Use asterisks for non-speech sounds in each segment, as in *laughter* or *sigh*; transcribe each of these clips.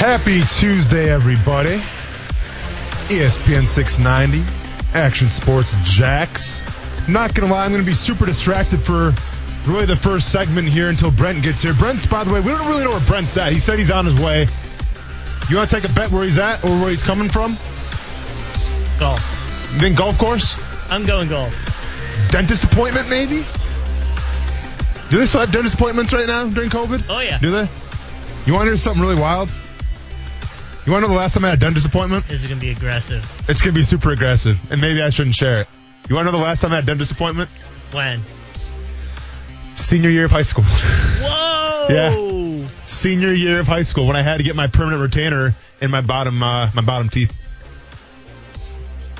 Happy Tuesday, everybody. ESPN 690, Action Sports Jax. Not gonna lie, I'm gonna be super distracted for really the first segment here until Brent gets here. Brent's, by the way, we don't really know where Brent's at. He said he's on his way. You want to take a bet where he's at or where he's coming from? Golf. You think golf course? I'm going golf. Dentist appointment, maybe? Do they still have dentist appointments right now during COVID? Oh, yeah. Do they? You want to hear something really wild? You want to know the last time I had a dentist appointment? This is going to be aggressive. It's going to be super aggressive, and maybe I shouldn't share it. You want to know the last time I had a dentist appointment? When? Senior year of high school. *laughs* Whoa! Yeah. Senior year of high school when I had to get my permanent retainer in my bottom uh, my bottom teeth.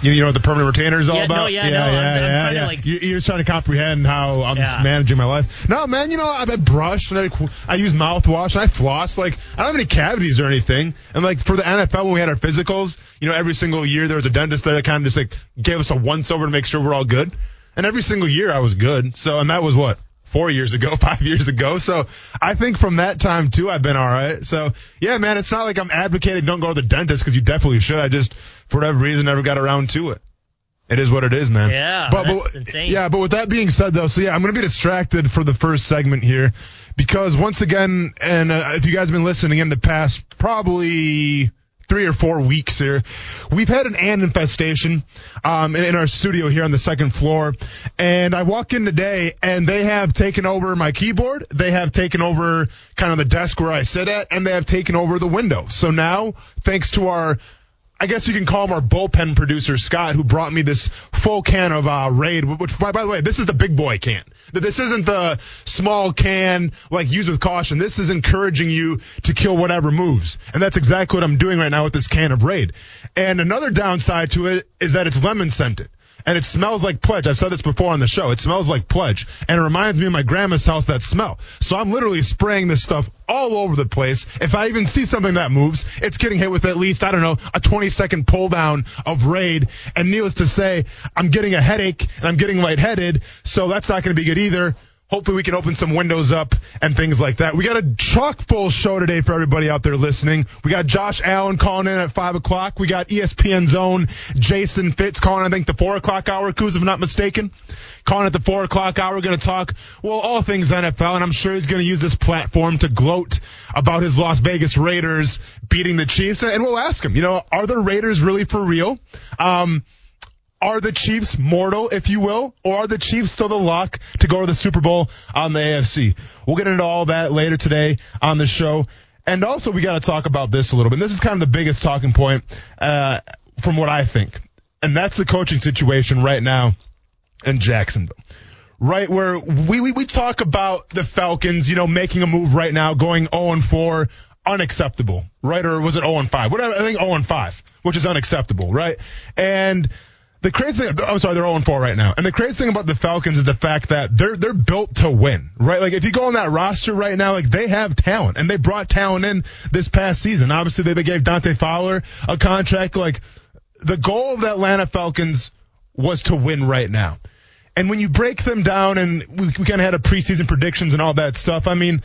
You, you know what the permanent retainer is all Yeah, no, about? yeah, no, I'm- I'm trying to, like- You- You're trying to comprehend how I'm just managing my life. No, man, you know, I, I brush and I, I use mouthwash and I floss. Like, I don't have any cavities or anything. And like for the NFL, when we had our physicals, you know, every single year there was a dentist there that kind of just like gave us a once over to make sure we're all good. And every single year I was good. So, and that was what? Four years ago, *laughs* five years ago. So I think from that time too, I've been all right. So yeah, man, it's not like I'm advocating don't go to the dentist because you definitely should. I just, for whatever reason, never got around to it. It is what it is, man. Yeah, but, that's but insane. yeah, but with that being said, though, so yeah, I'm gonna be distracted for the first segment here because once again, and uh, if you guys have been listening in the past, probably three or four weeks here, we've had an ant infestation um, in, in our studio here on the second floor, and I walk in today, and they have taken over my keyboard, they have taken over kind of the desk where I sit at, and they have taken over the window. So now, thanks to our I guess you can call him our bullpen producer, Scott, who brought me this full can of uh, Raid, which, by, by the way, this is the big boy can. This isn't the small can, like, use with caution. This is encouraging you to kill whatever moves. And that's exactly what I'm doing right now with this can of Raid. And another downside to it is that it's lemon scented. And it smells like pledge. I've said this before on the show. It smells like pledge. And it reminds me of my grandma's house, that smell. So I'm literally spraying this stuff all over the place. If I even see something that moves, it's getting hit with at least, I don't know, a 20 second pull down of raid. And needless to say, I'm getting a headache and I'm getting lightheaded. So that's not going to be good either. Hopefully we can open some windows up and things like that. We got a chock full show today for everybody out there listening. We got Josh Allen calling in at five o'clock. We got ESPN Zone Jason Fitz calling, I think the four o'clock hour, Kuz, if I'm not mistaken. Calling at the four o'clock hour, going to talk, well, all things NFL, and I'm sure he's going to use this platform to gloat about his Las Vegas Raiders beating the Chiefs. And we'll ask him, you know, are the Raiders really for real? Um, are the Chiefs mortal, if you will, or are the Chiefs still the lock to go to the Super Bowl on the AFC? We'll get into all that later today on the show. And also, we got to talk about this a little bit. This is kind of the biggest talking point uh, from what I think, and that's the coaching situation right now in Jacksonville. Right where we, we, we talk about the Falcons, you know, making a move right now, going 0 and 4, unacceptable, right? Or was it 0 and 5? Whatever, I think 0 and 5, which is unacceptable, right? And the crazy thing, I'm sorry, they're all 0 4 right now. And the crazy thing about the Falcons is the fact that they're, they're built to win, right? Like if you go on that roster right now, like they have talent and they brought talent in this past season. Obviously they, they gave Dante Fowler a contract. Like the goal of the Atlanta Falcons was to win right now. And when you break them down and we, we kind of had a preseason predictions and all that stuff, I mean,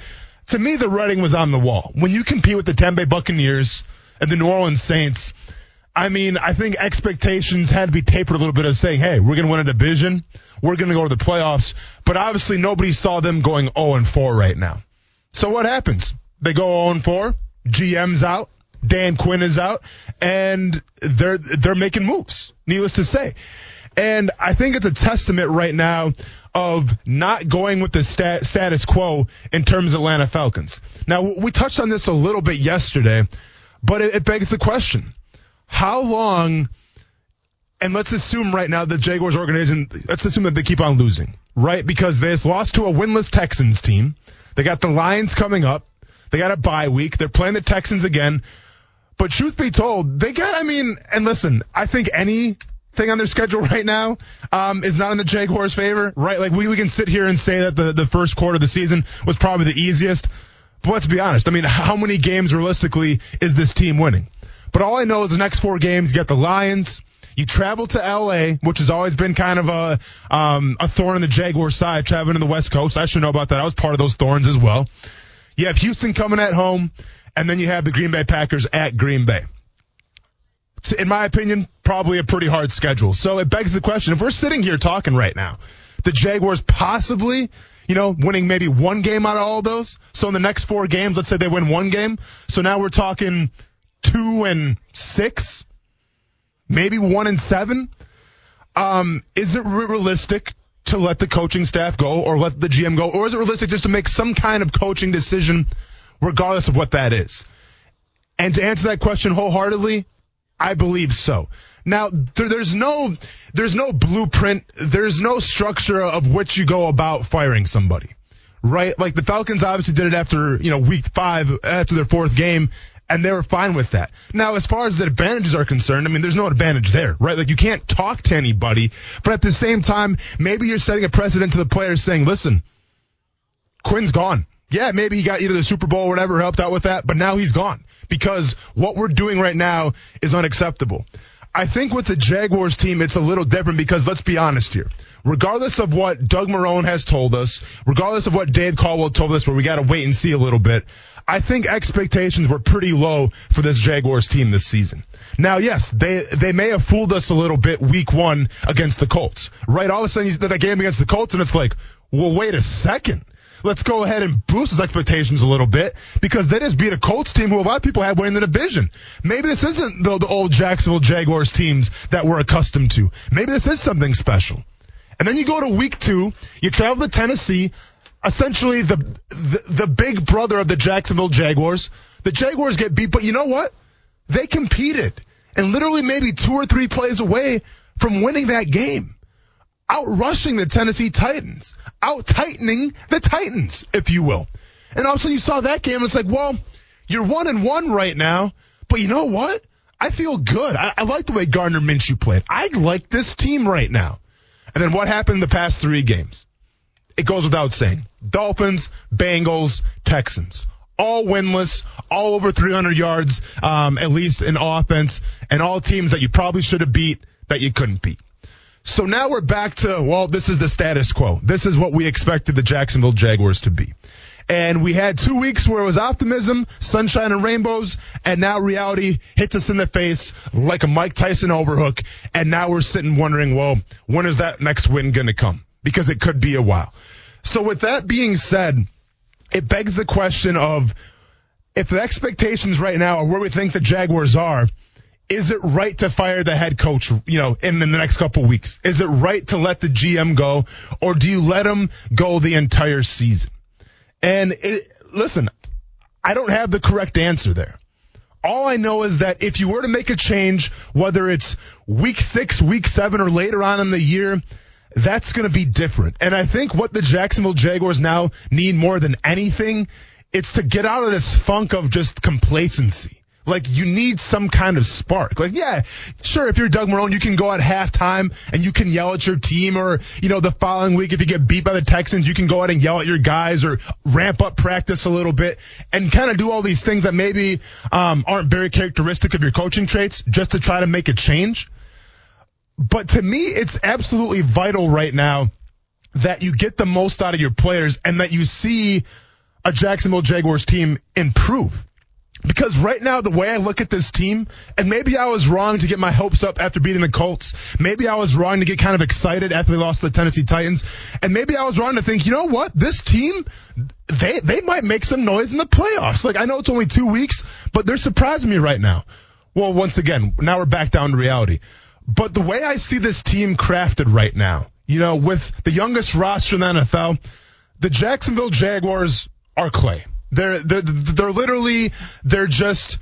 to me, the writing was on the wall. When you compete with the Tampa Bay Buccaneers and the New Orleans Saints, I mean, I think expectations had to be tapered a little bit of saying, hey, we're going to win a division. We're going to go to the playoffs. But obviously nobody saw them going 0 and 4 right now. So what happens? They go 0 and 4. GM's out. Dan Quinn is out and they're, they're making moves, needless to say. And I think it's a testament right now of not going with the stat, status quo in terms of Atlanta Falcons. Now, we touched on this a little bit yesterday, but it, it begs the question. How long, and let's assume right now the Jaguars organization, let's assume that they keep on losing, right? Because they just lost to a winless Texans team. They got the Lions coming up. They got a bye week. They're playing the Texans again. But truth be told, they got, I mean, and listen, I think any thing on their schedule *laughs* right now um, is not in the Jaguars' favor, right? Like we, we can sit here and say that the, the first quarter of the season was probably the easiest. But let's be honest. I mean, how many games realistically is this team winning? But all I know is the next four games, you got the Lions. You travel to LA, which has always been kind of a um, a thorn in the Jaguars' side, traveling to the West Coast. I should know about that. I was part of those thorns as well. You have Houston coming at home, and then you have the Green Bay Packers at Green Bay. In my opinion, probably a pretty hard schedule. So it begs the question: if we're sitting here talking right now, the Jaguars possibly you know, winning maybe one game out of all those. So in the next four games, let's say they win one game. So now we're talking two and six, maybe one and seven. Um, is it realistic to let the coaching staff go or let the GM go? Or is it realistic just to make some kind of coaching decision regardless of what that is? And to answer that question wholeheartedly, I believe so. Now, there, there's no, there's no blueprint. There's no structure of which you go about firing somebody, right? Like the Falcons obviously did it after, you know, week five, after their fourth game, and they were fine with that. Now, as far as the advantages are concerned, I mean, there's no advantage there, right? Like you can't talk to anybody, but at the same time, maybe you're setting a precedent to the players saying, listen, Quinn's gone. Yeah, maybe he got either the Super Bowl or whatever, helped out with that, but now he's gone because what we're doing right now is unacceptable. I think with the Jaguars team, it's a little different because let's be honest here. Regardless of what Doug Marrone has told us, regardless of what Dave Caldwell told us, where we got to wait and see a little bit, I think expectations were pretty low for this Jaguars team this season. Now, yes, they they may have fooled us a little bit week one against the Colts, right? All of a sudden, you that game against the Colts, and it's like, well, wait a second let's go ahead and boost his expectations a little bit because they just beat a Colts team who a lot of people had winning the division. Maybe this isn't the, the old Jacksonville Jaguars teams that we're accustomed to. Maybe this is something special. And then you go to week two, you travel to Tennessee, essentially the, the, the big brother of the Jacksonville Jaguars. The Jaguars get beat, but you know what? They competed and literally maybe two or three plays away from winning that game outrushing the Tennessee Titans, out tightening the Titans, if you will. And all of a sudden you saw that game, and it's like, well, you're one and one right now, but you know what? I feel good. I, I like the way Gardner Minshew played. I like this team right now. And then what happened in the past three games? It goes without saying. Dolphins, Bengals, Texans. All winless, all over 300 yards, um, at least in offense, and all teams that you probably should have beat that you couldn't beat. So now we're back to, well, this is the status quo. This is what we expected the Jacksonville Jaguars to be. And we had two weeks where it was optimism, sunshine and rainbows, and now reality hits us in the face like a Mike Tyson overhook. And now we're sitting wondering, well, when is that next win going to come? Because it could be a while. So with that being said, it begs the question of if the expectations right now are where we think the Jaguars are, is it right to fire the head coach, you know, in the next couple weeks? Is it right to let the GM go or do you let him go the entire season? And it, listen, I don't have the correct answer there. All I know is that if you were to make a change, whether it's week six, week seven, or later on in the year, that's going to be different. And I think what the Jacksonville Jaguars now need more than anything, it's to get out of this funk of just complacency. Like you need some kind of spark. Like, yeah, sure, if you're Doug Marrone, you can go at halftime and you can yell at your team or, you know, the following week, if you get beat by the Texans, you can go out and yell at your guys or ramp up practice a little bit and kind of do all these things that maybe, um, aren't very characteristic of your coaching traits just to try to make a change. But to me, it's absolutely vital right now that you get the most out of your players and that you see a Jacksonville Jaguars team improve. Because right now, the way I look at this team, and maybe I was wrong to get my hopes up after beating the Colts. Maybe I was wrong to get kind of excited after they lost to the Tennessee Titans. And maybe I was wrong to think, you know what? This team, they, they might make some noise in the playoffs. Like, I know it's only two weeks, but they're surprising me right now. Well, once again, now we're back down to reality. But the way I see this team crafted right now, you know, with the youngest roster in the NFL, the Jacksonville Jaguars are clay. They're, they're, they're literally, they're just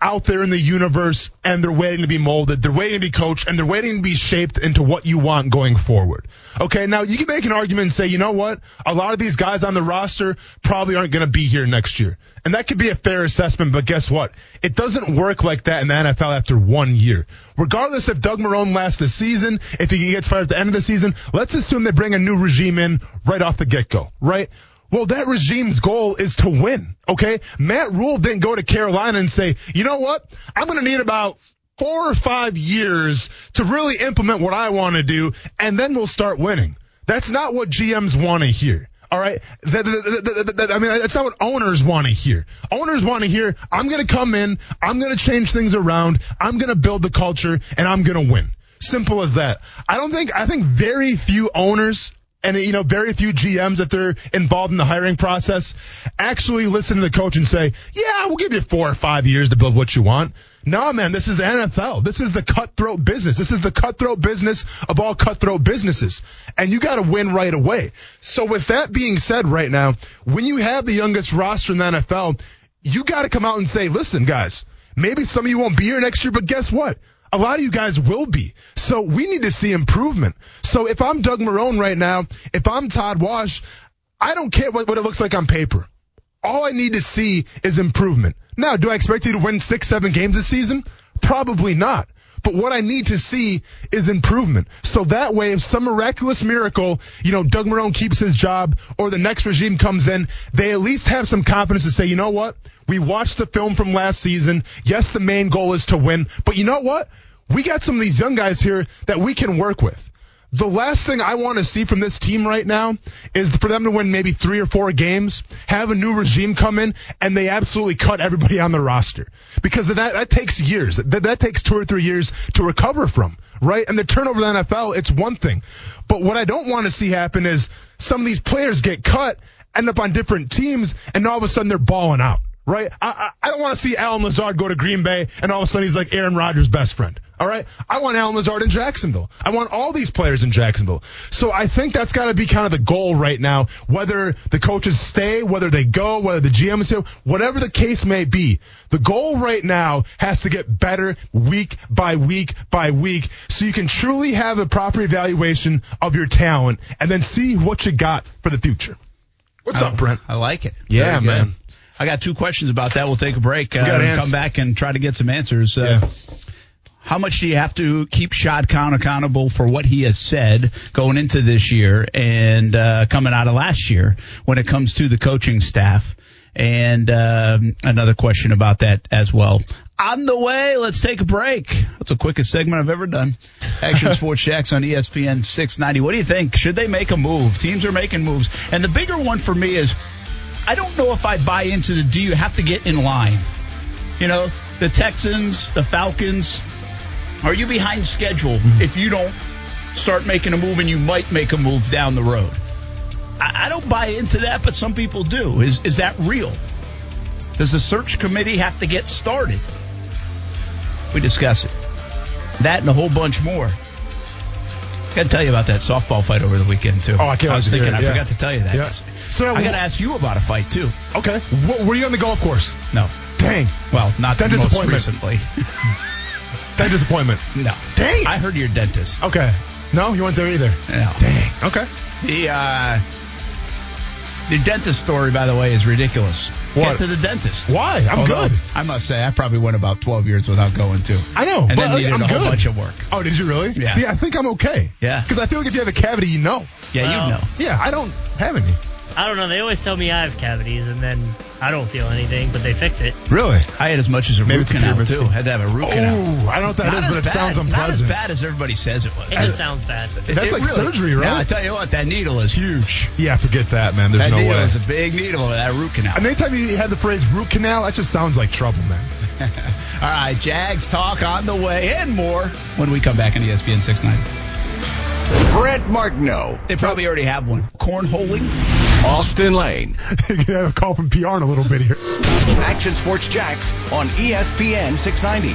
out there in the universe and they're waiting to be molded. They're waiting to be coached and they're waiting to be shaped into what you want going forward. Okay. Now you can make an argument and say, you know what? A lot of these guys on the roster probably aren't going to be here next year. And that could be a fair assessment, but guess what? It doesn't work like that in the NFL after one year. Regardless if Doug Marrone lasts the season, if he gets fired at the end of the season, let's assume they bring a new regime in right off the get-go, right? Well, that regime's goal is to win. Okay. Matt Rhule didn't go to Carolina and say, you know what? I'm going to need about four or five years to really implement what I want to do, and then we'll start winning. That's not what GMs want to hear. All right. That, that, that, I mean, that's not what owners want to hear. Owners want to hear, I'm going to come in, I'm going to change things around, I'm going to build the culture, and I'm going to win. Simple as that. I don't think, I think very few owners and you know very few GMs if they're involved in the hiring process actually listen to the coach and say, "Yeah, we'll give you 4 or 5 years to build what you want." No, man, this is the NFL. This is the cutthroat business. This is the cutthroat business of all cutthroat businesses. And you got to win right away. So with that being said right now, when you have the youngest roster in the NFL, you got to come out and say, "Listen, guys, maybe some of you won't be here next year, but guess what? A lot of you guys will be. So we need to see improvement. So if I'm Doug Marrone right now, if I'm Todd Wash, I don't care what, what it looks like on paper. All I need to see is improvement. Now, do I expect you to win six, seven games this season? Probably not. But what I need to see is improvement. So that way, if some miraculous miracle, you know, Doug Marrone keeps his job or the next regime comes in, they at least have some confidence to say, you know what? We watched the film from last season. Yes, the main goal is to win, but you know what? We got some of these young guys here that we can work with. The last thing I want to see from this team right now is for them to win maybe three or four games, have a new regime come in, and they absolutely cut everybody on the roster. Because that, that takes years. That, that takes two or three years to recover from, right? And the turnover in the NFL, it's one thing. But what I don't want to see happen is some of these players get cut, end up on different teams, and all of a sudden they're balling out right? I, I, I don't want to see Allen Lazard go to Green Bay and all of a sudden he's like Aaron Rodgers' best friend. All right. I want Allen Lazard in Jacksonville. I want all these players in Jacksonville. So I think that's got to be kind of the goal right now. Whether the coaches stay, whether they go, whether the GM is here, whatever the case may be, the goal right now has to get better week by week by week so you can truly have a proper evaluation of your talent and then see what you got for the future. What's I, up, Brent? I like it. Yeah, man. I got two questions about that. We'll take a break uh, and come back and try to get some answers. Uh, yeah. How much do you have to keep Shad Khan accountable for what he has said going into this year and uh, coming out of last year when it comes to the coaching staff? And uh, another question about that as well. On the way, let's take a break. That's the quickest segment I've ever done. Action *laughs* Sports Jax on ESPN 690. What do you think? Should they make a move? Teams are making moves. And the bigger one for me is I don't know if I buy into the do you have to get in line? You know, the Texans, the Falcons, are you behind schedule mm-hmm. if you don't start making a move and you might make a move down the road? I, I don't buy into that, but some people do. Is is that real? Does the search committee have to get started? We discuss it. That and a whole bunch more. Got to tell you about that softball fight over the weekend too. Oh, I can't. I was thinking, I yeah. forgot to tell you that. Yeah. So I got to ask you about a fight too. Okay. were you on the golf course? No. Dang. Well, not that disappointment. recently. *laughs* that disappointment. No. Dang. I heard you're dentist. Okay. No, you weren't there either. No. Dang. Okay. The uh, the dentist story, by the way, is ridiculous. What? Get to the dentist. Why? I'm Although, good. I must say, I probably went about 12 years without going to. I know, and but then needed I'm a whole good. bunch of work. Oh, did you really? Yeah. See, I think I'm okay. Yeah. Because I feel like if you have a cavity, you know. Yeah, Well, you know. Yeah, I don't have any. I don't know. They always tell me I have cavities, and then I don't feel anything, but they fix it. Really? I had as much as a Maybe root it's canal pyramid too. scheme. Had to have a root canal. Oh, I don't know what that Not is, but it bad, sounds Not as bad as everybody says it was. It just sounds bad. That's It like really- surgery, right? Now, I tell you what, that needle is huge. Yeah, forget that, man. There's that no needle way. is a big needle. That root canal. And anytime you had the phrase root canal, that just sounds like trouble, man. *laughs* All right, Jags talk on the way and more when we come back on ESPN 690. Brent Martineau, They probably already have one. Cornholing. Austin Lane, *laughs* You're gonna have a call from PR in a little bit here. Action Sports Jax on ESPN 690.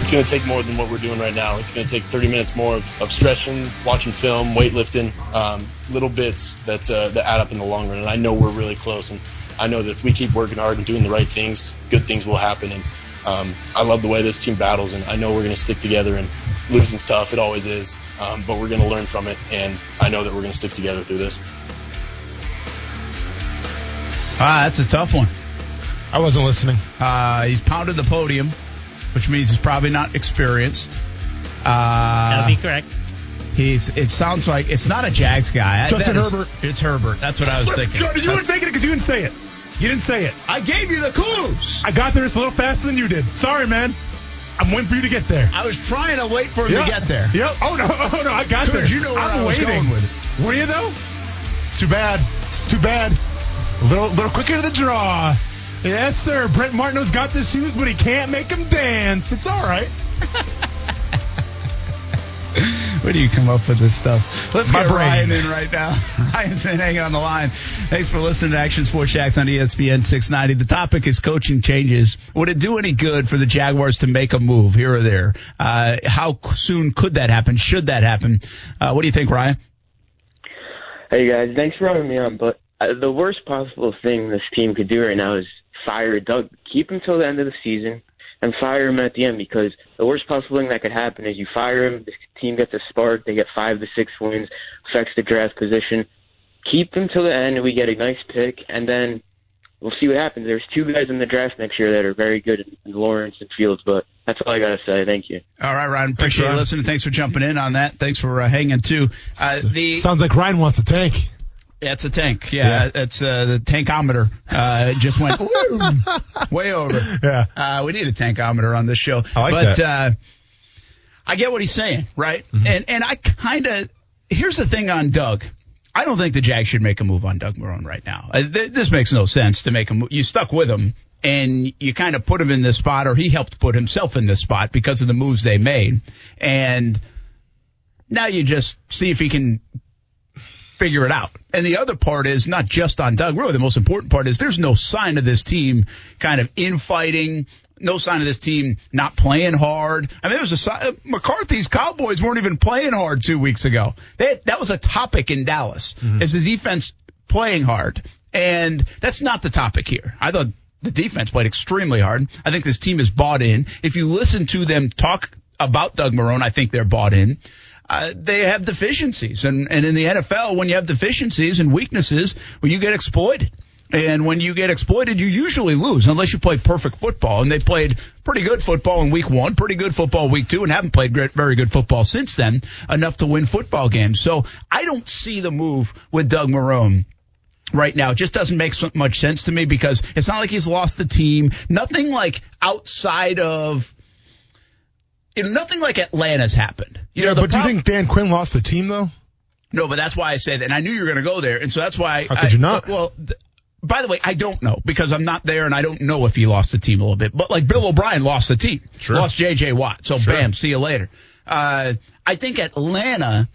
it's going to take more than what we're doing right now. It's going to take 30 minutes more of, of stretching, watching film, weightlifting, um, little bits that uh, that add up in the long run. And I know we're really close. And I know that if we keep working hard and doing the right things, good things will happen. And um, I love the way this team battles, and I know we're going to stick together. And losing's tough; it always is. Um, but we're going to learn from it, and I know that we're going to stick together through this. Ah, that's a tough one. I wasn't listening. Uh, he's pounded the podium, which means he's probably not experienced. Uh, That would be correct. He's. It sounds like it's not a Jags guy. Justin That is- Herbert. It's Herbert. That's what I was Let's thinking. go. You weren't thinking it because you didn't say it. You didn't say it. I gave you the clues. I got there just a little faster than you did. Sorry, man. I'm waiting for you to get there. I was trying to wait for him Yep. to get there. Yep. Oh no. *laughs* Oh no. I got there. you know where I'm I was waiting. going with it. Were you though? It's too bad. It's too bad. A little, little quicker to the draw. Yes, sir. Brent Martineau's got the shoes, but he can't make them dance. It's all right. *laughs* Where do you come up with this stuff? Let's My get brain. Ryan in right now. *laughs* Ryan's been hanging on the line. Thanks for listening to Action Sports Jax on ESPN 690. The topic is coaching changes. Would it do any good for the Jaguars to make a move here or there? Uh, how soon could that happen? Should that happen? Uh, what do you think, Ryan? Hey guys, thanks for having me on. But uh, the worst possible thing this team could do right now is fire Doug. Keep him till the end of the season and fire him at the end because the worst possible thing that could happen is you fire him, the team gets a spark, they get five to six wins, affects the draft position. Keep him till the end, and we get a nice pick, and then we'll see what happens. There's two guys in the draft next year that are very good, Lawrence and Fields. But that's all I gotta say. Thank you. All right, Ryan. Appreciate you Ryan. listening. Thanks for jumping in on that. Thanks for uh, hanging too. Uh, the Sounds like Ryan wants a tank. That's a tank. Yeah, Yeah. that's uh, the tankometer. Uh, just went *laughs* *laughs* way over. Yeah. Uh, we need a tankometer on this show. I like but, that. uh, I get what he's saying, right? Mm-hmm. And and I kind of here's the thing on Doug. I don't think the Jags should make a move on Doug Marrone right now. Uh, th- this makes no sense to make a move. You stuck with him and you kind of put him in this spot, or he helped put himself in this spot because of the moves they made. And now you just see if he can figure it out. And the other part is not just on Doug. Really, the most important part is there's no sign of this team kind of infighting. No sign of this team not playing hard. I mean, there was a sign, uh, McCarthy's Cowboys weren't even playing hard two weeks ago. They, that was a topic in Dallas. Mm-hmm. Is the defense playing hard? And that's not the topic here. I thought the defense played extremely hard. I think this team is bought in. If you listen to them talk about Doug Marrone, I think they're bought in uh, they have deficiencies. And, and in the NFL, when you have deficiencies and weaknesses, well, you get exploited. And when you get exploited, you usually lose unless you play perfect football. And they played pretty good football in week one, pretty good football week two, and haven't played great, very good football since then, enough to win football games. So I don't see the move with Doug Marrone right now. It just doesn't make so much sense to me because it's not like he's lost the team. Nothing like outside of, you know, nothing like Atlanta's happened. You know, the but do you think Dan Quinn lost the team though? no, but that's why I said that. And I knew you were going to go there. And so that's why. How could I- you not? Well, th- by the way, I don't know because I'm not there and I don't know if he lost the team a little bit. But like Bill O'Brien lost the team. Sure. Lost J.J. Watt. So Sure. bam, see you later. Uh, I think Atlanta,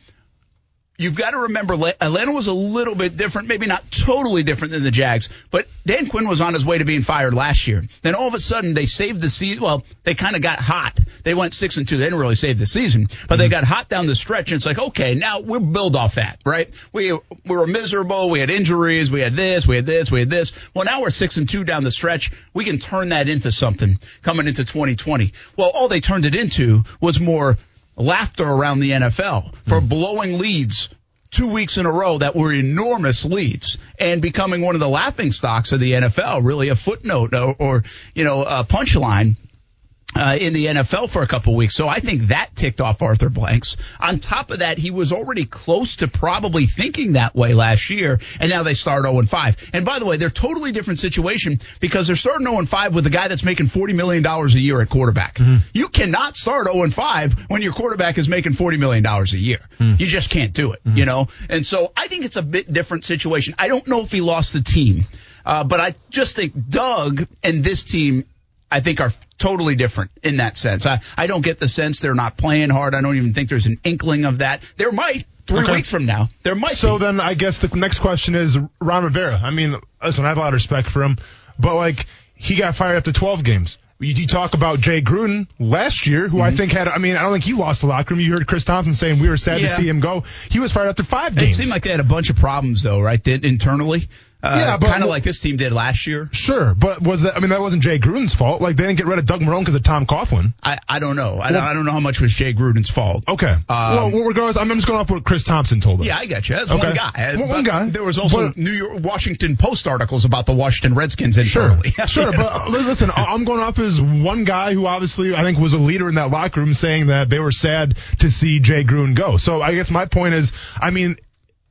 you've got to remember Atlanta was a little bit different, maybe not totally different than the Jags, but Dan Quinn was on his way to being fired last year. Then all of a sudden they saved the season. Well, they kind of got hot. They went six and two. They didn't really save the season, but they mm-hmm. got hot down the stretch. And it's like, okay, now we'll build off that, right? We, we were miserable. We had injuries. We had this, we had this, we had this. Well, now we're six and two down the stretch. We can turn that into something coming into 2020. Well, all they turned it into was more laughter around the NFL for hmm. blowing leads two weeks in a row that were enormous leads and becoming one of the laughing stocks of the NFL, really a footnote or, or you know, a punchline. Uh, in the NFL for a couple weeks. So I think that ticked off Arthur Blanks. On top of that, he was already close to probably thinking that way last year, and now they start 0 and 5. And by the way, they're totally different situation because they're starting 0 and 5 with a guy that's making $40 million a year at quarterback. You cannot start 0 and 5 when your quarterback is making $40 million a year. You just can't do it, you know? And so I think it's a bit different situation. I don't know if he lost the team, uh, but I just think Doug and this team I think are totally different in that sense. I, I don't get the sense they're not playing hard. I don't even think there's an inkling of that. There might three Okay. weeks from now. There might So be. then I guess the next question is Ron Rivera. I mean, listen, I have a lot of respect for him, but like he got fired after 12 games. You, talk about Jay Gruden last year, who I Mm-hmm. think had, I mean, I don't think he lost the locker room. You heard Chris Thompson saying we were sad Yeah. to see him go. He was fired after five games. It seemed like they had a bunch of problems though, right? Internally, Uh, Yeah, kind of like this team did last year. Sure, but was that? I mean, that wasn't Jay Gruden's fault. Like they didn't get rid of Doug Marrone because of Tom Coughlin. I, I don't know. I, don't, I don't know how much was Jay Gruden's fault. Okay. well, regardless, I'm just going off what Chris Thompson told us. Um, Yeah, I get you. That's Okay. one guy. One- one guy. There was also But- New York Washington Post articles about the Washington Redskins Sure, internally. *laughs* sure, but uh, listen, I'm going off as one guy who obviously I think was a leader in that locker room, saying that they were sad to see Jay Gruden go. So I guess my point is, I mean,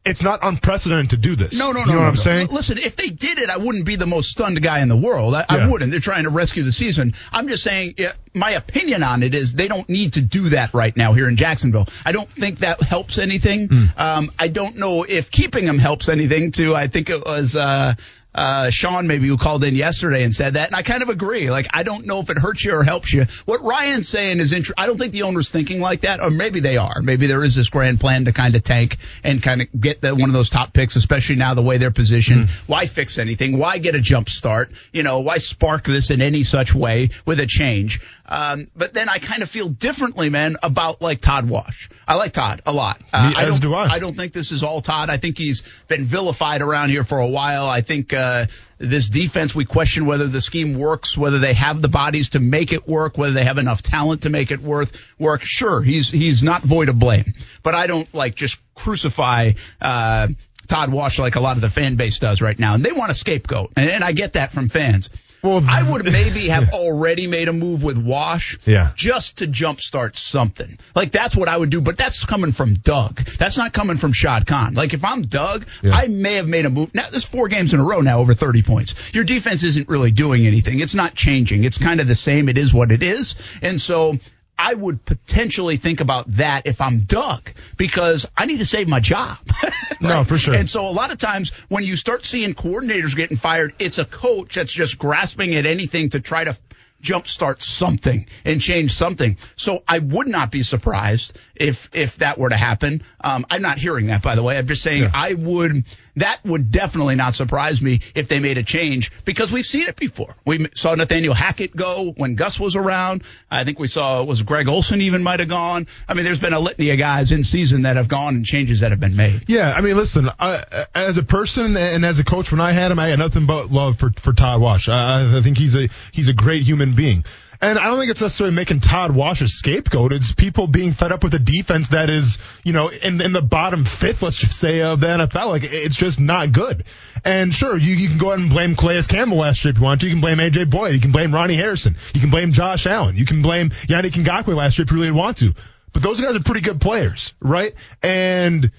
it's not unprecedented to do this. No, no, no. You know no, what I'm saying? Listen, if they did it, I wouldn't be the most stunned guy in the world. I, I wouldn't. They're trying to rescue the season. I'm just saying, yeah, my opinion on it is they don't need to do that right now here in Jacksonville. I don't think that helps anything. Hmm. Um, I don't know if keeping him helps anything. Too, I think it was. Uh, uh, Sean maybe who called in yesterday and said that, and I kind of agree. Like, I don't know if it hurts you or helps you. What Ryan's saying is, int- I don't think the owner's thinking like that, or maybe they are. Maybe there is this grand plan to kind of tank and kind of get the, one of those top picks, especially now the way they're positioned. Why fix anything? Why get a jump start? You know, why spark this in any such way with a change? Um, but then I kind of feel differently, man, about like Todd Wash. I like Todd a lot. Uh, Me- as don't, do I. I don't think this is all Todd. I think he's been vilified around here for a while. I think uh, this defense, we question whether the scheme works, whether they have the bodies to make it work, whether they have enough talent to make it worth work. Sure, he's he's not void of blame, but I don't like just crucify. Uh, Todd Wash like a lot of the fan base does right now, and they want a scapegoat, and, and I get that from fans. Well, I would *laughs* maybe have already made a move with Wash, Yeah. just to jumpstart something. Like that's what I would do, but that's coming from Doug. That's not coming from Shad Khan. Like if I'm Doug, Yeah. I may have made a move. Now there's four games in a row now over 30 points. Your defense isn't really doing anything. It's not changing. It's kind of the same. It is what it is. And so I would potentially think about that if I'm Doug because I need to save my job. *laughs* No, for sure. And so a lot of times when you start seeing coordinators getting fired, it's a coach that's just grasping at anything to try to jumpstart something and change something. So I would not be surprised if if that were to happen. Um, I'm not hearing that, by the way. I'm just saying Yeah. I would. That would definitely not surprise me if they made a change because we've seen it before. We saw Nathaniel Hackett go when Gus was around. I think we saw it was Greg Olson even might have gone. I mean, there's been a litany of guys in season that have gone and changes that have been made. Yeah, I mean, listen, I, as a person and as a coach, when I had him, I had nothing but love for for Todd Wash. I, I think he's a he's a great human being. And I don't think it's necessarily making Todd Wash a scapegoat. It's people being fed up with a defense that is, you know, in, in the bottom fifth, let's just say, of the NFL. Like, it's just not good. And sure, you, you can go ahead and blame Calais Campbell last year if you want to. You can blame AJ Bouye. You can blame Ronnie Harrison. You can blame Josh Allen. You can blame Yannick Ngakoue last year if you really want to. But those guys are pretty good players, right? And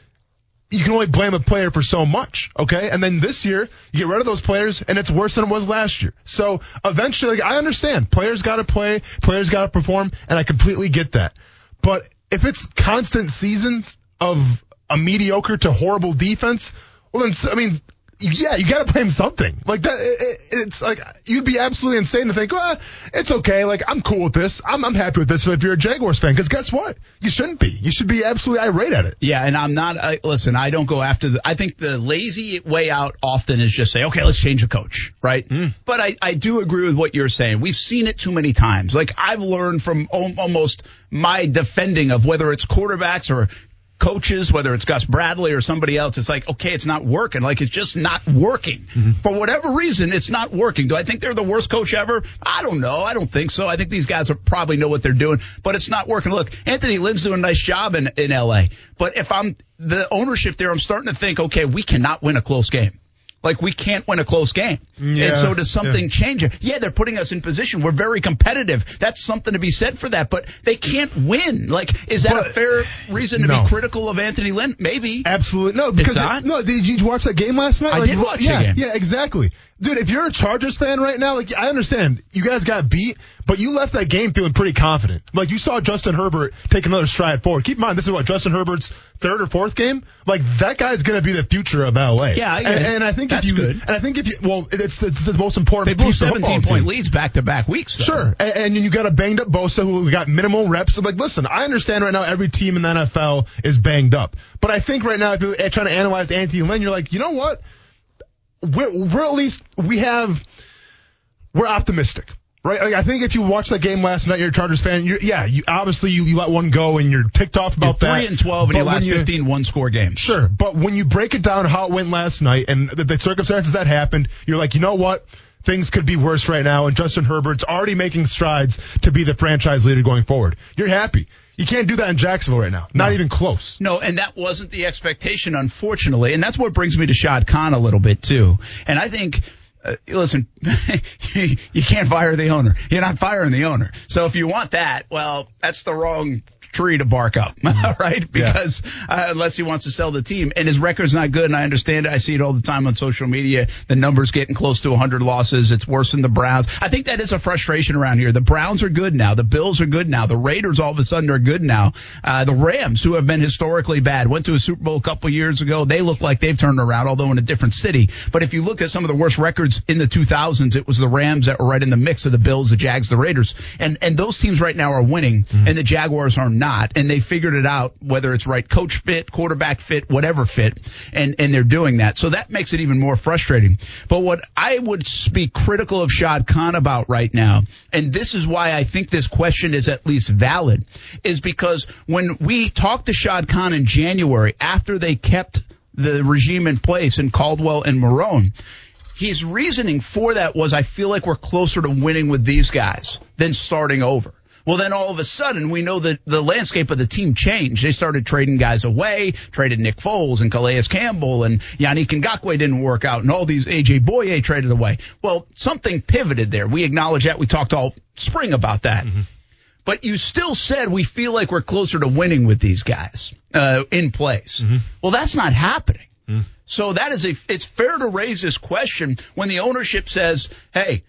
you can only blame a player for so much, okay? And then this year, you get rid of those players, and it's worse than it was last year. So eventually, like, I understand players got to play, players got to perform, and I completely get that. But if it's constant seasons of a mediocre to horrible defense, well, then I mean, yeah, you got to blame something. Like that, it, it- it's like you'd be absolutely insane to think, well, it's okay. Like I'm cool with this. I'm I'm happy with this. If you're a Jaguars fan, because guess what? You shouldn't be. You should be absolutely irate at it. Yeah, and I'm not. I, listen, I don't go after the. I think the lazy way out often is just say, okay, let's change the coach, right? Mm. But I, I do agree with what you're saying. We've seen it too many times. Like I've learned from almost my defending of whether it's quarterbacks or coaches, whether it's Gus Bradley or somebody else. It's like, okay, it's not working. Like it's just not working mm-hmm. for whatever reason. It's not working. Do I think they're the worst coach ever? I don't know. I don't think so. I think these guys are probably know what they're doing, but it's not working. Look, Anthony Lynn's doing a nice job in, in LA, but if I'm the ownership there, I'm starting to think, okay, we cannot win a close game. Like we can't win a close game. Yeah, and so does something yeah. change? Yeah, they're putting us in position. We're very competitive. That's something to be said for that, but they can't win. Like, is that a fair reason to No. be critical of Anthony Lynn? Maybe. Absolutely no, because not? no. Did you watch that game last night? I did watch the yeah, game. Yeah, exactly, dude. If you're a Chargers fan right now, like I understand you guys got beat, but you left that game feeling pretty confident. Like you saw Justin Herbert take another stride forward. Keep in mind, this is what Justin Herbert's third or fourth game. Like that guy's gonna be the future of LA. Yeah, I and, and I think That's if you, good. and I think if you, well, it's, it's the most important. They blew piece of 17 point team. leads back to back weeks. Though. Sure, and, and you got a banged up Bosa who got minimal reps. I'm like, listen, I understand right now every team in the NFL is banged up, but I think right now if you're eh, trying to analyze Anthony Lynn, you're like, you know what? We're, we're at least we have we're optimistic. right? Like, I think if you watch that game last night, you're a Chargers fan. You're, yeah, you obviously you, you let one go and you're ticked off about You're that. three and twelve in your last you- 15 one score games. Sure, but when you break it down how it went last night and the, the circumstances that happened, you're like, you know what? Things could be worse right now, and Justin Herbert's already making strides to be the franchise leader going forward. You're happy. You can't do that in Jacksonville right now. Not even close. No, and that wasn't the expectation, unfortunately. And that's what brings me to Shad Khan a little bit, too. And I think, uh, listen, you, *laughs* you can't fire the owner. You're not firing the owner. So if you want that, well, that's the wrong tree to bark up, *laughs* right? Because uh, unless he wants to sell the team, and his record's not good, and I understand it. I see it all the time on social media. The numbers getting close to 100 losses. It's worse than the Browns. I think that is a frustration around here. The Browns are good now. The Bills are good now. The Raiders all of a sudden are good now. Uh, the Rams, who have been historically bad, went to a Super Bowl a couple years ago. They look like they've turned around, although in a different city. But if you look at some of the worst records in the 2000s, it was the Rams that were right in the mix of the Bills, the Jags, the Raiders, and and those teams right now are winning, and the Jaguars are not. And they figured it out, whether it's right coach fit, quarterback fit, whatever fit, and and they're doing that. So that makes it even more frustrating. But what I would be critical of Shad Khan about right now, and this is why I think this question is at least valid, is because when we talked to Shad Khan in January after they kept the regime in place in Caldwell and Marrone, his reasoning for that was I feel like we're closer to winning with these guys than starting over. Well, then all of a sudden, we know that the landscape of the team changed. They started trading guys away, traded Nick Foles and Calais Campbell, and Yannick Ngakoue didn't work out, and all these AJ Bouye traded away. Well, something pivoted there. We acknowledge that. We talked all spring about that. Mm-hmm. But you still said we feel like we're closer to winning with these guys uh, in place. Mm-hmm. Well, that's not happening. Mm. So that is a. It's fair to raise this question when the ownership says, "Hey,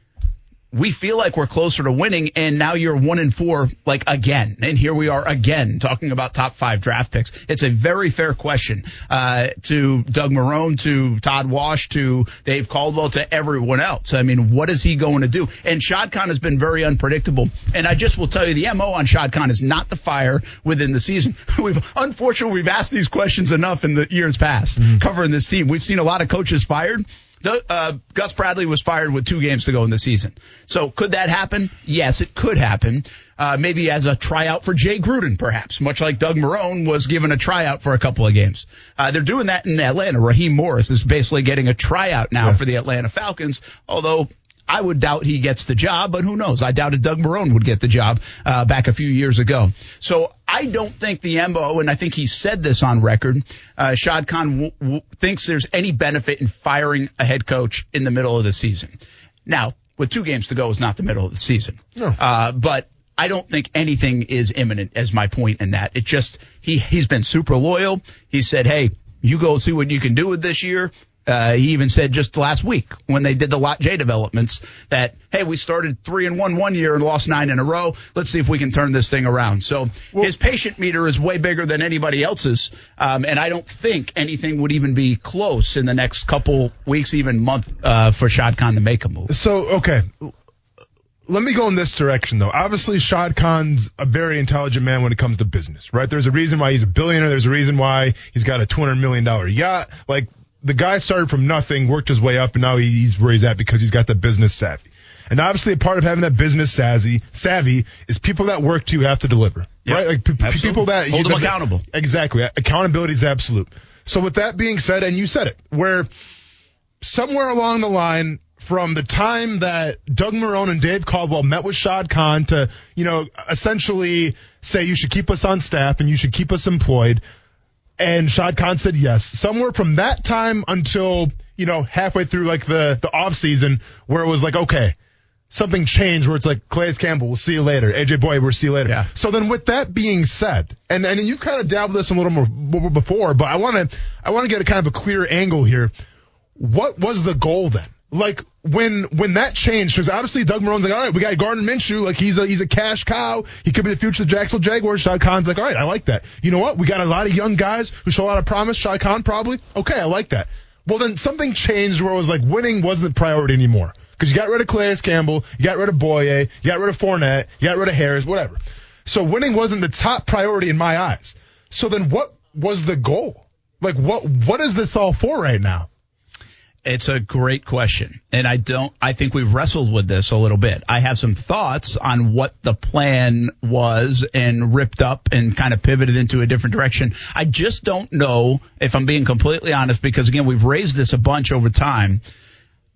we feel like we're closer to winning, and now you're one and four, like again. And here we are again talking about top five draft picks. It's a very fair question uh, to Doug Marrone, to Todd Wash, to Dave Caldwell, to everyone else. I mean, what is he going to do? And Shad Khan has been very unpredictable. And I just will tell you, the mo on Shad Khan is not the fire within the season. *laughs* We've unfortunately we've asked these questions enough in the years past covering this team. We've seen a lot of coaches fired. Uh, Gus Bradley was fired with two games to go in the season. So could that happen? Yes, it could happen. Uh, maybe as a tryout for Jay Gruden, perhaps, much like Doug Marrone was given a tryout for a couple of games. Uh, they're doing that in Atlanta. Raheem Morris is basically getting a tryout now for the Atlanta Falcons, although I would doubt he gets the job, but who knows? I doubted Doug Marrone would get the job uh, back a few years ago. So I don't think the MO, and I think he said this on record, uh, Shad Khan w- w- thinks there's any benefit in firing a head coach in the middle of the season. Now, with two games to go is not the middle of the season. No. Uh, but I don't think anything is imminent as my point in that. It just, he, he's been super loyal. He said, hey, you go see what you can do with this year. Uh, he even said just last week when they did the Lot J developments that, hey, we started three and one one year and lost nine in a row. Let's see if we can turn this thing around. So his patient meter is way bigger than anybody else's. Um, and I don't think anything would even be close in the next couple weeks, even month, uh, for Shad Khan to make a move. So, okay. Let me go in this direction, though. Obviously, Shad Khan's a very intelligent man when it comes to business, right? There's a reason why he's a billionaire. There's a reason why he's got a $200 million yacht. Like, the guy started from nothing, worked his way up, and now he's where he's at because he's got the business savvy. And obviously, a part of having that business savvy, savvy is people that work to you have to deliver, Yeah, right? Like p- people that Hold them that- accountable. Exactly. Accountability is absolute. So with that being said, and you said it, where somewhere along the line from the time that Doug Marrone and Dave Caldwell met with Shad Khan to, you know, essentially say you should keep us on staff and you should keep us employed. And Shad Khan said yes. Somewhere from that time until, you know, halfway through like the, the off season where it was like, okay, something changed where it's like Calais Campbell, we'll see you later. AJ Bouye, we'll see you later. Yeah. So then with that being said, and, and you've kind of dabbled this a little more before, but I want to, I want to get a kind of a clear angle here. What was the goal then? Like when when that changed, because obviously Doug Marrone's like, all right, we got Gardner Minshew, like he's a he's a cash cow. He could be the future of the Jacksonville Jaguars. Shad Khan's like, all right, I like that. You know what? We got a lot of young guys who show a lot of promise. Shad Khan probably, okay, I like that. Well, then something changed where it was like winning wasn't the priority anymore because you got rid of Calais Campbell, you got rid of Bouye, you got rid of Fournette, you got rid of Harris, whatever. So winning wasn't the top priority in my eyes. So then what was the goal? Like what what is this all for right now? It's a great question. And I don't, I think we've wrestled with this a little bit. I have some thoughts on what the plan was and ripped up and kind of pivoted into a different direction. I just don't know if I'm being completely honest because again, we've raised this a bunch over time.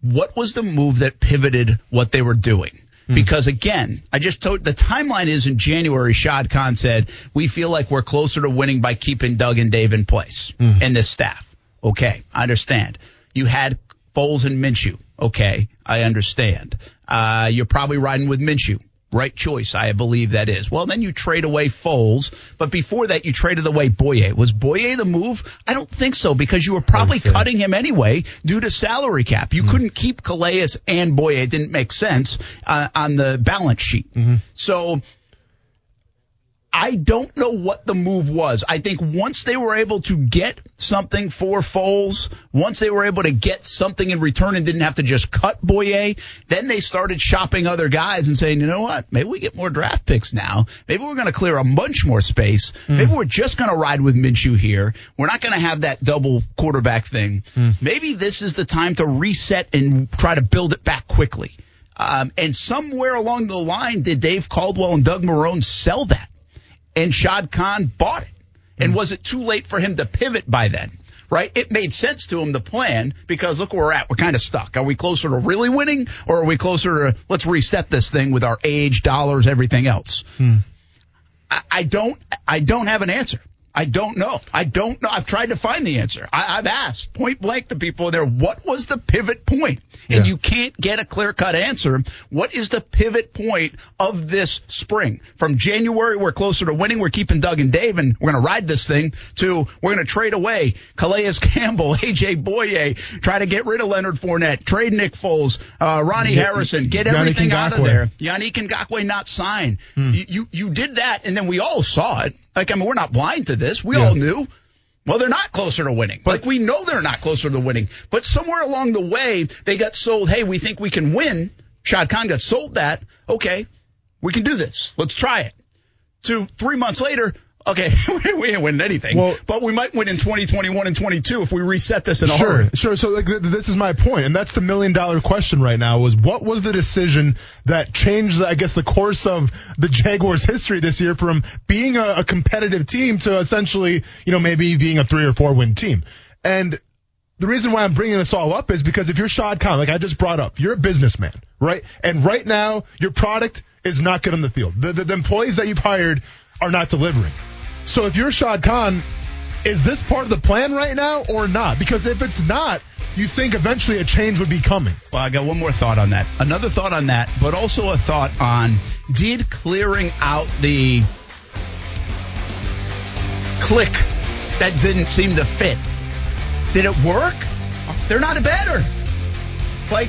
What was the move that pivoted what they were doing? Hmm. Because again, I just told the timeline is in January. Shad Khan said we feel like we're closer to winning by keeping Doug and Dave in place hmm. and the staff. Okay, I understand. You had Foles and Minshew. Okay, I understand. Uh, you're probably riding with Minshew. Right choice, I believe that is. Well, then you trade away Foles, but before that, you traded away Bouye. Was Bouye the move? I don't think so because you were probably cutting him anyway due to salary cap. You couldn't keep Calais and Bouye. It didn't make sense uh, on the balance sheet. So I don't know what the move was. I think once they were able to get something for Foles, once they were able to get something in return and didn't have to just cut Bouye, then they started shopping other guys and saying, you know what? Maybe we get more draft picks now. Maybe we're going to clear a bunch more space. Maybe we're just going to ride with Minshew here. We're not going to have that double quarterback thing. Maybe this is the time to reset and try to build it back quickly. Um, and somewhere along the line, did Dave Caldwell and Doug Marrone sell that? And Shad Khan bought it. And hmm. was it too late for him to pivot by then? Right? It made sense to him, the plan, because look where we're at. We're kind of stuck. Are we closer to really winning or are we closer to let's reset this thing with our age, dollars, everything else? Hmm. I, I don't, I don't have an answer. I don't know. I don't know. I've tried to find the answer. I, I've asked point blank to people there, what was the pivot point? And Yeah. you can't get a clear cut answer. What is the pivot point of this spring? From January, we're closer to winning. We're keeping Doug and Dave and we're going to ride this thing to we're going to trade away Calais Campbell, *laughs* AJ Bouye, try to get rid of Leonard Fournette, trade Nick Foles, uh, Ronnie Harrison, get everything out of there. Yannick Ngakoue not sign. You, you you did that, and then we all saw it. Like I mean, we're not blind to this. We Yeah. all knew. Well, they're not closer to winning. like we know they're not closer to winning. But somewhere along the way, they got sold. Hey, we think we can win. Shad Khan got sold that. Okay, we can do this. Let's try it. To three months later. Okay, *laughs* we ain't winning anything, Well- but we might win in 2021 and 22 if we reset this in a Sure, hurry. sure. So like, th- this is my point, and that's the million dollar question right now: was what was the decision that changed, I guess, the course of the Jaguars' history this year from being a, a competitive team to essentially, you know, maybe being a three or four win team? And the reason why I'm bringing this all up is because if you're Shad Khan, like I just brought up, you're a businessman, right? And right now, your product is not good on the field. The, the, the employees that you've hired are not delivering. So if you're Shad Khan, is this part of the plan right now or not? Because if it's not, you think eventually a change would be coming. Well, I got one more thought on that. Another thought on that, but also a thought on did clearing out the click that didn't seem to fit, did it work? They're not a better. Like,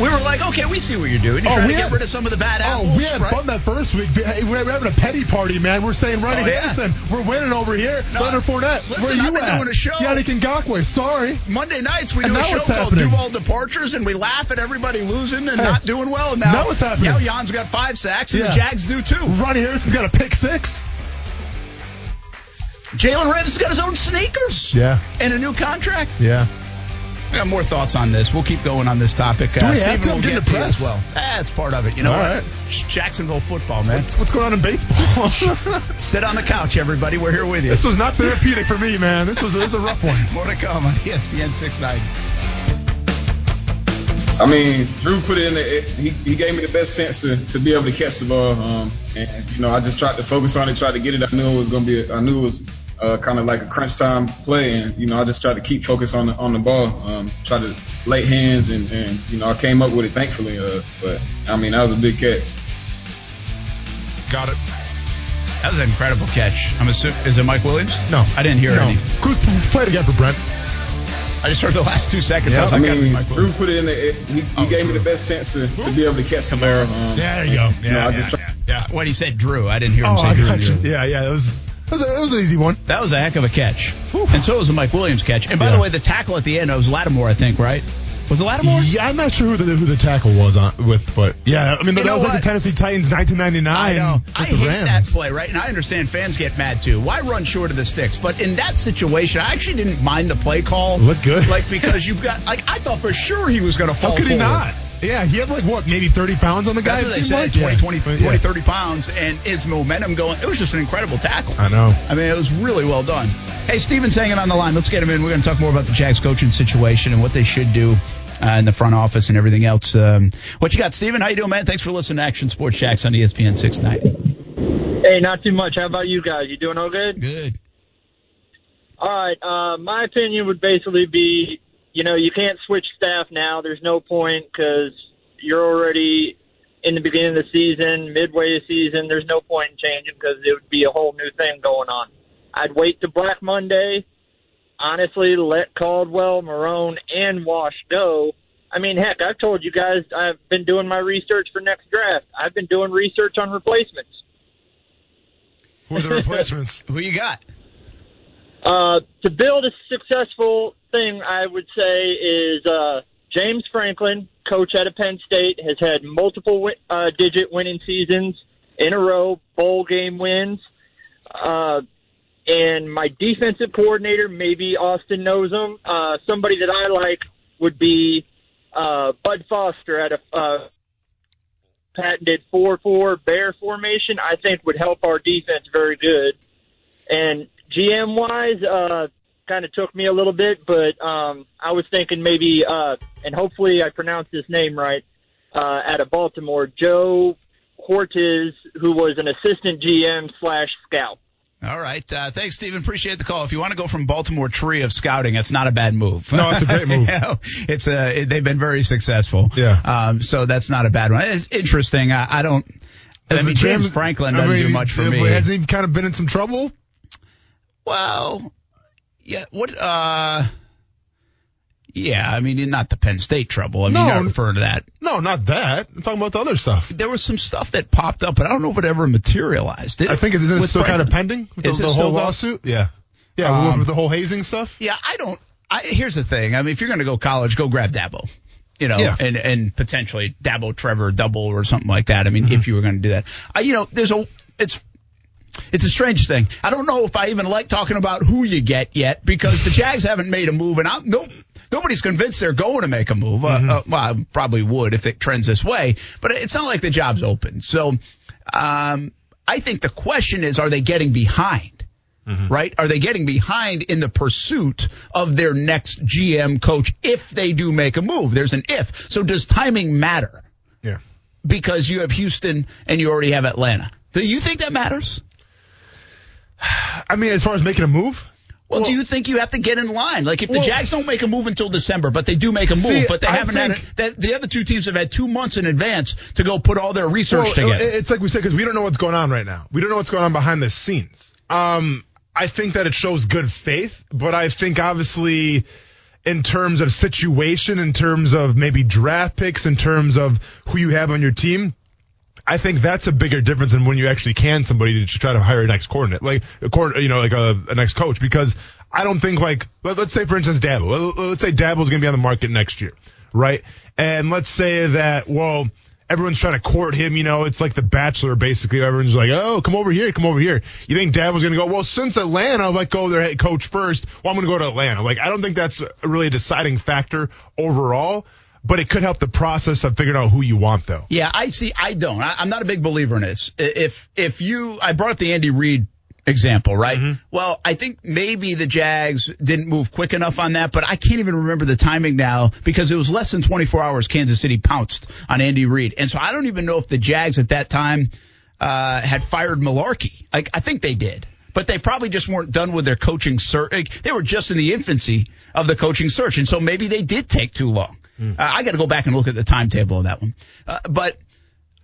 we were like, okay, we see what you're doing. You're Oh, trying we to get had- rid of some of the bad oh, apples. Oh, we had right? fun that first week. Hey, We're having a petty party, man. We're saying Ronnie Oh, yeah. Harrison, we're winning over here. No, Leonard Fournette, listen, where you I've been at? doing a show. Yannick Ngakoue, sorry. Monday nights we And do a show called? Duval Departures, and we laugh at everybody losing and Hey, not doing well. And now, now what's happening? Now Jan's got five sacks, and Yeah. the Jags do too. Ronnie Harrison's got a pick six. Jalen Ramsey's got his own sneakers. Yeah. And a new contract. Yeah. I got more thoughts on this. We'll keep going on this topic. Do we have Steven to? I'm will getting get to you as depressed. well. That's part of it. You know All what? right. Jacksonville football, man. What's, what's going on in baseball? *laughs* Sit on the couch, everybody. We're here with you. this was not therapeutic for me, man. This was, this was a rough one. More to come on ESPN 690. I mean, Drew put it in the. It, he, he gave me the best chance to, to be able to catch the ball. Um, and you know, I just tried to focus on it, tried to get it. I knew it was gonna be. A, I knew it was uh, kind of like a crunch time play, and you know, I just tried to keep focus on the on the ball. Um, try to lay hands, and, and you know, I came up with it thankfully. Uh, but I mean, that was a big catch. Got it. That was an incredible catch. I'm assuming is it Mike Williams? No. I didn't hear no. any. Could- Play it again for Brent. I just heard the last two seconds. Yeah, I was like, gotta mean, Mike Drew put it in the. It, he he Oh, gave Drew. me the best chance to, to be able to catch the ball. Um, Yeah, there you go. you know, Yeah, I yeah, just yeah, yeah. When he said Drew, I didn't hear him Oh, say I Drew. got you. Yeah, yeah. It was, it was, a, it was an easy one. That was a heck of a catch. And so was a Mike Williams catch. And by Yeah. the way, the tackle at the end, it was Lattimore, I think, right? Was it Lattimore? Yeah, I'm not sure who the who the tackle was on with, but yeah, I mean You that was like the Tennessee Titans 1999 I know. I the hate Rams. that play, right? And I understand fans get mad too. Why run short of the sticks? But in that situation, I actually didn't mind the play call. Look good. Like because you've got like I thought for sure he was going to fall How could he not? Yeah, he had like what, maybe 30 pounds on the guy. That's what it they said, like 20, 20, Yeah. 20, Yeah. 30 pounds, and his momentum going. It was just an incredible tackle. I know. I mean, it was really well done. Hey, Steven's hanging on the line. Let's get him in. We're going to talk more about the Jags coaching situation and what they should do uh, in the front office and everything else. Um, what you got, Steven? How you doing, man? Thanks for listening to Action Sports Jax on ESPN 690. Hey, not too much. How about you guys? You doing all good? Good. All right. Uh, my opinion would basically be, you know, you can't switch staff now. There's no point because you're already in the beginning of the season, midway of the season. There's no point in changing because it would be a whole new thing going on. I'd wait to Black Monday. Honestly, let Caldwell, Marrone, and Wash go. I mean, heck, I've told you guys I've been doing my research for next draft. I've been doing research on replacements. Who are the replacements? *laughs* Who you got? Uh, to build a successful thing, I would say is uh, James Franklin, coach out of Penn State, has had multiple wi- uh, digit winning seasons in a row, bowl game wins. Uh, and my defensive coordinator, maybe Austin knows him. Uh, somebody that I like would be uh, Bud Foster at a uh, patented 4-4 bear formation. I think would help our defense very good. And GM wise, uh, kind of took me a little bit, but um, I was thinking maybe, uh, and hopefully I pronounced his name right, uh, out of Baltimore, Joe Hortiz, who was an assistant GM slash scout. All right. Uh, thanks, Steven. Appreciate the call. If you want to go from Baltimore tree of scouting, it's not a bad move. No, it's a great *laughs* move. You know, it's a, they've been very successful. Yeah. Um, so that's not a bad one. It's interesting. I, I don't, I Has mean, James James- Franklin doesn't mean, do much for he- me. Hasn't he kind of been in some trouble? Well, yeah. What? Uh, yeah. I mean, not the Penn State trouble. I mean, No. you're not referring to that. No, not that. I'm talking about the other stuff. There was some stuff that popped up, but I don't know if it ever materialized. Did I it? think it With still kind of pending with Is the, it the still whole lawsuit. Yeah, yeah, Um, with the whole hazing stuff. Yeah, I don't. I, here's the thing. I mean, if you're going to go college, go grab Dabo. You know, Yeah. and and potentially Dabo Trevor double or something like that. I mean, if you were going to do that, I, you know, there's a it's. It's a strange thing. I don't know if I even like talking about who you get yet because the Jags haven't made a move, and I'm, no, nobody's convinced they're going to make a move. Uh, uh, well, I probably would if it trends this way, but it's not like the job's open. So, um, I think the question is, are they getting behind? right? Are they getting behind in the pursuit of their next GM coach if they do make a move? There's an if. So does timing matter? Yeah. Because you have Houston and you already have Atlanta. Do you think that matters? I mean, as far as making a move, Well, do you think you have to get in line? Like if the Jags don't make a move until December, but they do make a move, See, but they I haven't had. That the other two teams have had two months in advance to go put all their research Well, together. It's like we said because we don't know what's going on right now. We don't know what's going on behind the scenes. Um, I think that it shows good faith, but I think obviously in terms of situation, in terms of maybe draft picks, in terms of who you have on your team, I think that's a bigger difference than when you actually can somebody to try to hire a next coordinator, like a coord- you know, like a, a next coach. Because I don't think like let, us say for instance Dabo. Let- Let's say Dabo's going to be on the market next year, right? And let's say that well everyone's trying to court him. You know, it's like The Bachelor basically. Everyone's like, oh, come over here, come over here. You think Dabo's going to go? Well, since Atlanta let go of their head coach first, well I'm going to go to Atlanta. Like I don't think that's really a deciding factor overall. But it could help the process of figuring out who you want, though. Yeah, I see. I don't. I, I'm not a big believer in this. If if you, I brought up the Andy Reid example, right? Well, I think maybe the Jags didn't move quick enough on that, but I can't even remember the timing now because it was less than 24 hours. Kansas City pounced on Andy Reid, and so I don't even know if the Jags at that time uh, had fired Mularkey. Like I think they did. But they probably just weren't done with their coaching search. They were just in the infancy of the coaching search, and so maybe they did take too long. Uh, I got to go back and look at the timetable of that one. Uh, but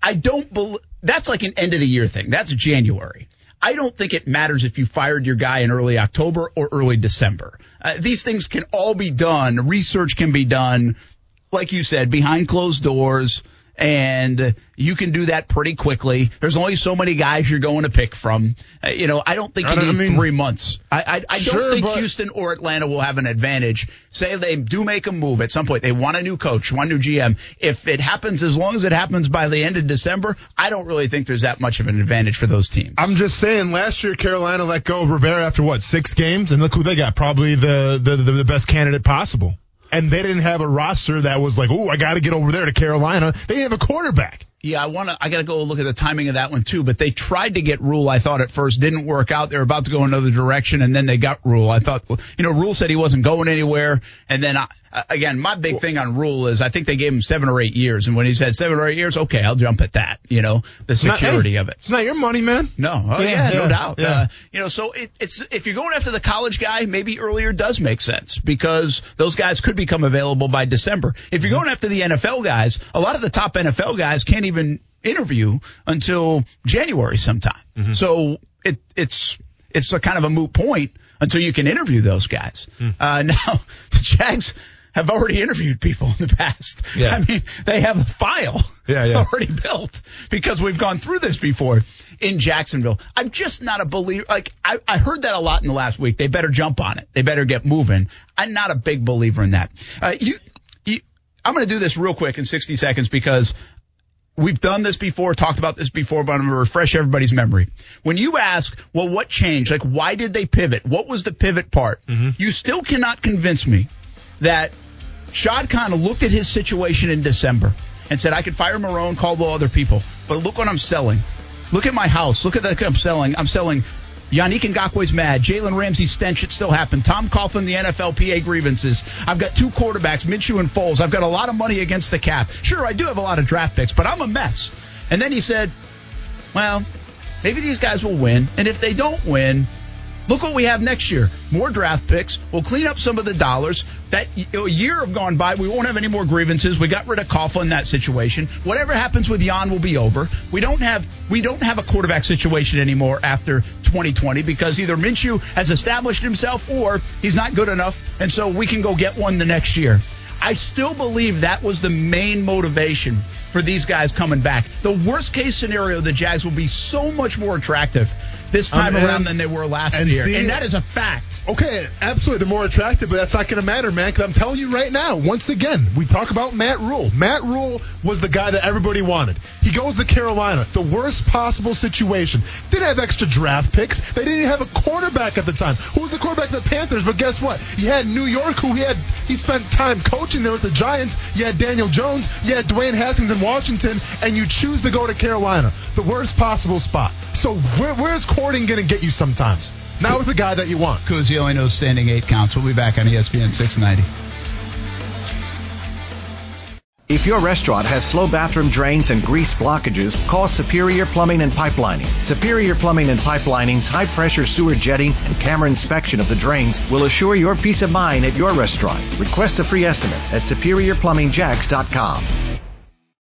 I don't believe that's like an end of the year thing. That's January. I don't think it matters if you fired your guy in early October or early December. Uh, these things can all be done. Research can be done, like you said, behind closed doors. And you can do that pretty quickly. There's only so many guys you're going to pick from. Uh, you know, I don't think you I need mean- three months. I, I, I don't think but- Houston or Atlanta will have an advantage. Say they do make a move at some point. They want a new coach, a new GM. If it happens, as long as it happens by the end of December, I don't really think there's that much of an advantage for those teams. I'm just saying, last year Carolina let go of Rivera after what six games, and look who they got. Probably the the, the, the best candidate possible. And they didn't have a roster that was like, oh, I got to get over there to Carolina. They didn't have a quarterback. Yeah, I want to. I got to go look at the timing of that one too. But they tried to get Rhule. I thought at first didn't work out. They're about to go another direction, and then they got Rhule. I thought, you know, Rhule said he wasn't going anywhere, and then I, again, my big thing on Rhule is I think they gave him seven or eight years, and when he said seven or eight years, okay, I'll jump at that. You know, the not- security hey, of it. It's not your money, man. No, oh Yeah, yeah, no doubt. yeah. Uh, you know, so it, it's if you're going after the college guy, maybe earlier does make sense because those guys could become available by December. If you're going after the NFL guys, a lot of the top NFL guys can't even interview until January sometime. So it, it's it's a kind of a moot point until you can interview those guys. Uh, *laughs* now, the Jags have already interviewed people in the past. Yeah. I mean, they have a file Yeah, yeah. already built because we've gone through this before in Jacksonville. I'm just not a believer. Like, I, I heard that a lot in the last week. They better jump on it. They better get moving. I'm not a big believer in that. Uh, you, you, I'm going to do this real quick in 60 seconds because We've done this before, talked about this before, but I'm going to refresh everybody's memory. When you ask, well, what changed? Like, why did they pivot? What was the pivot part? You still cannot convince me that Shad Khan looked at his situation in December and said, I could fire Marrone, call the other people, but look what I'm selling. Look at my house. Look at the I'm selling. I'm selling Yannick Ngakoue's mad. Jalen Ramsey stench. It still happened. Tom Coughlin, the NFLPA grievances. I've got two quarterbacks, Minshew and Foles. I've got a lot of money against the cap. Sure, I do have a lot of draft picks, but I'm a mess. And then he said, well, maybe these guys will win. And if they don't win, look what we have next year. More draft picks. We'll clean up some of the dollars. That a year have gone by. We won't have any more grievances. We got rid of Coughlin in that situation. Whatever happens with Jan will be over. We don't have we don't have a quarterback situation anymore after 2020 because either Minshew has established himself or he's not good enough, and so we can go get one the next year. I still believe that was the main motivation for these guys coming back. The worst case scenario, the Jags will be so much more attractive this time Um, around than they were last and year, see- and that is a fact. Okay, absolutely. They're more attractive, but that's not going to matter, man. Because I'm telling you right now, once again, we talk about Matt Rhule. Matt Rhule was the guy that everybody wanted. He goes to Carolina, the worst possible situation. Didn't have extra draft picks. They didn't have a quarterback at the time. Who was the quarterback of the Panthers? But guess what? You had New York, who he had. He spent time coaching there with the Giants. You had Daniel Jones. You had Dwayne Haskins in Washington, and you choose to go to Carolina, the worst possible spot. So where, where's courting going to get you sometimes? Not with the guy that you want. Kuz, only knows standing eight counts. We'll be back on ESPN 690. If your restaurant has slow bathroom drains and grease blockages, call Superior Plumbing and Pipelining. Superior Plumbing and Pipelining's high pressure sewer jetting and camera inspection of the drains will assure your peace of mind at your restaurant. Request a free estimate at superiorplumbingjax.com.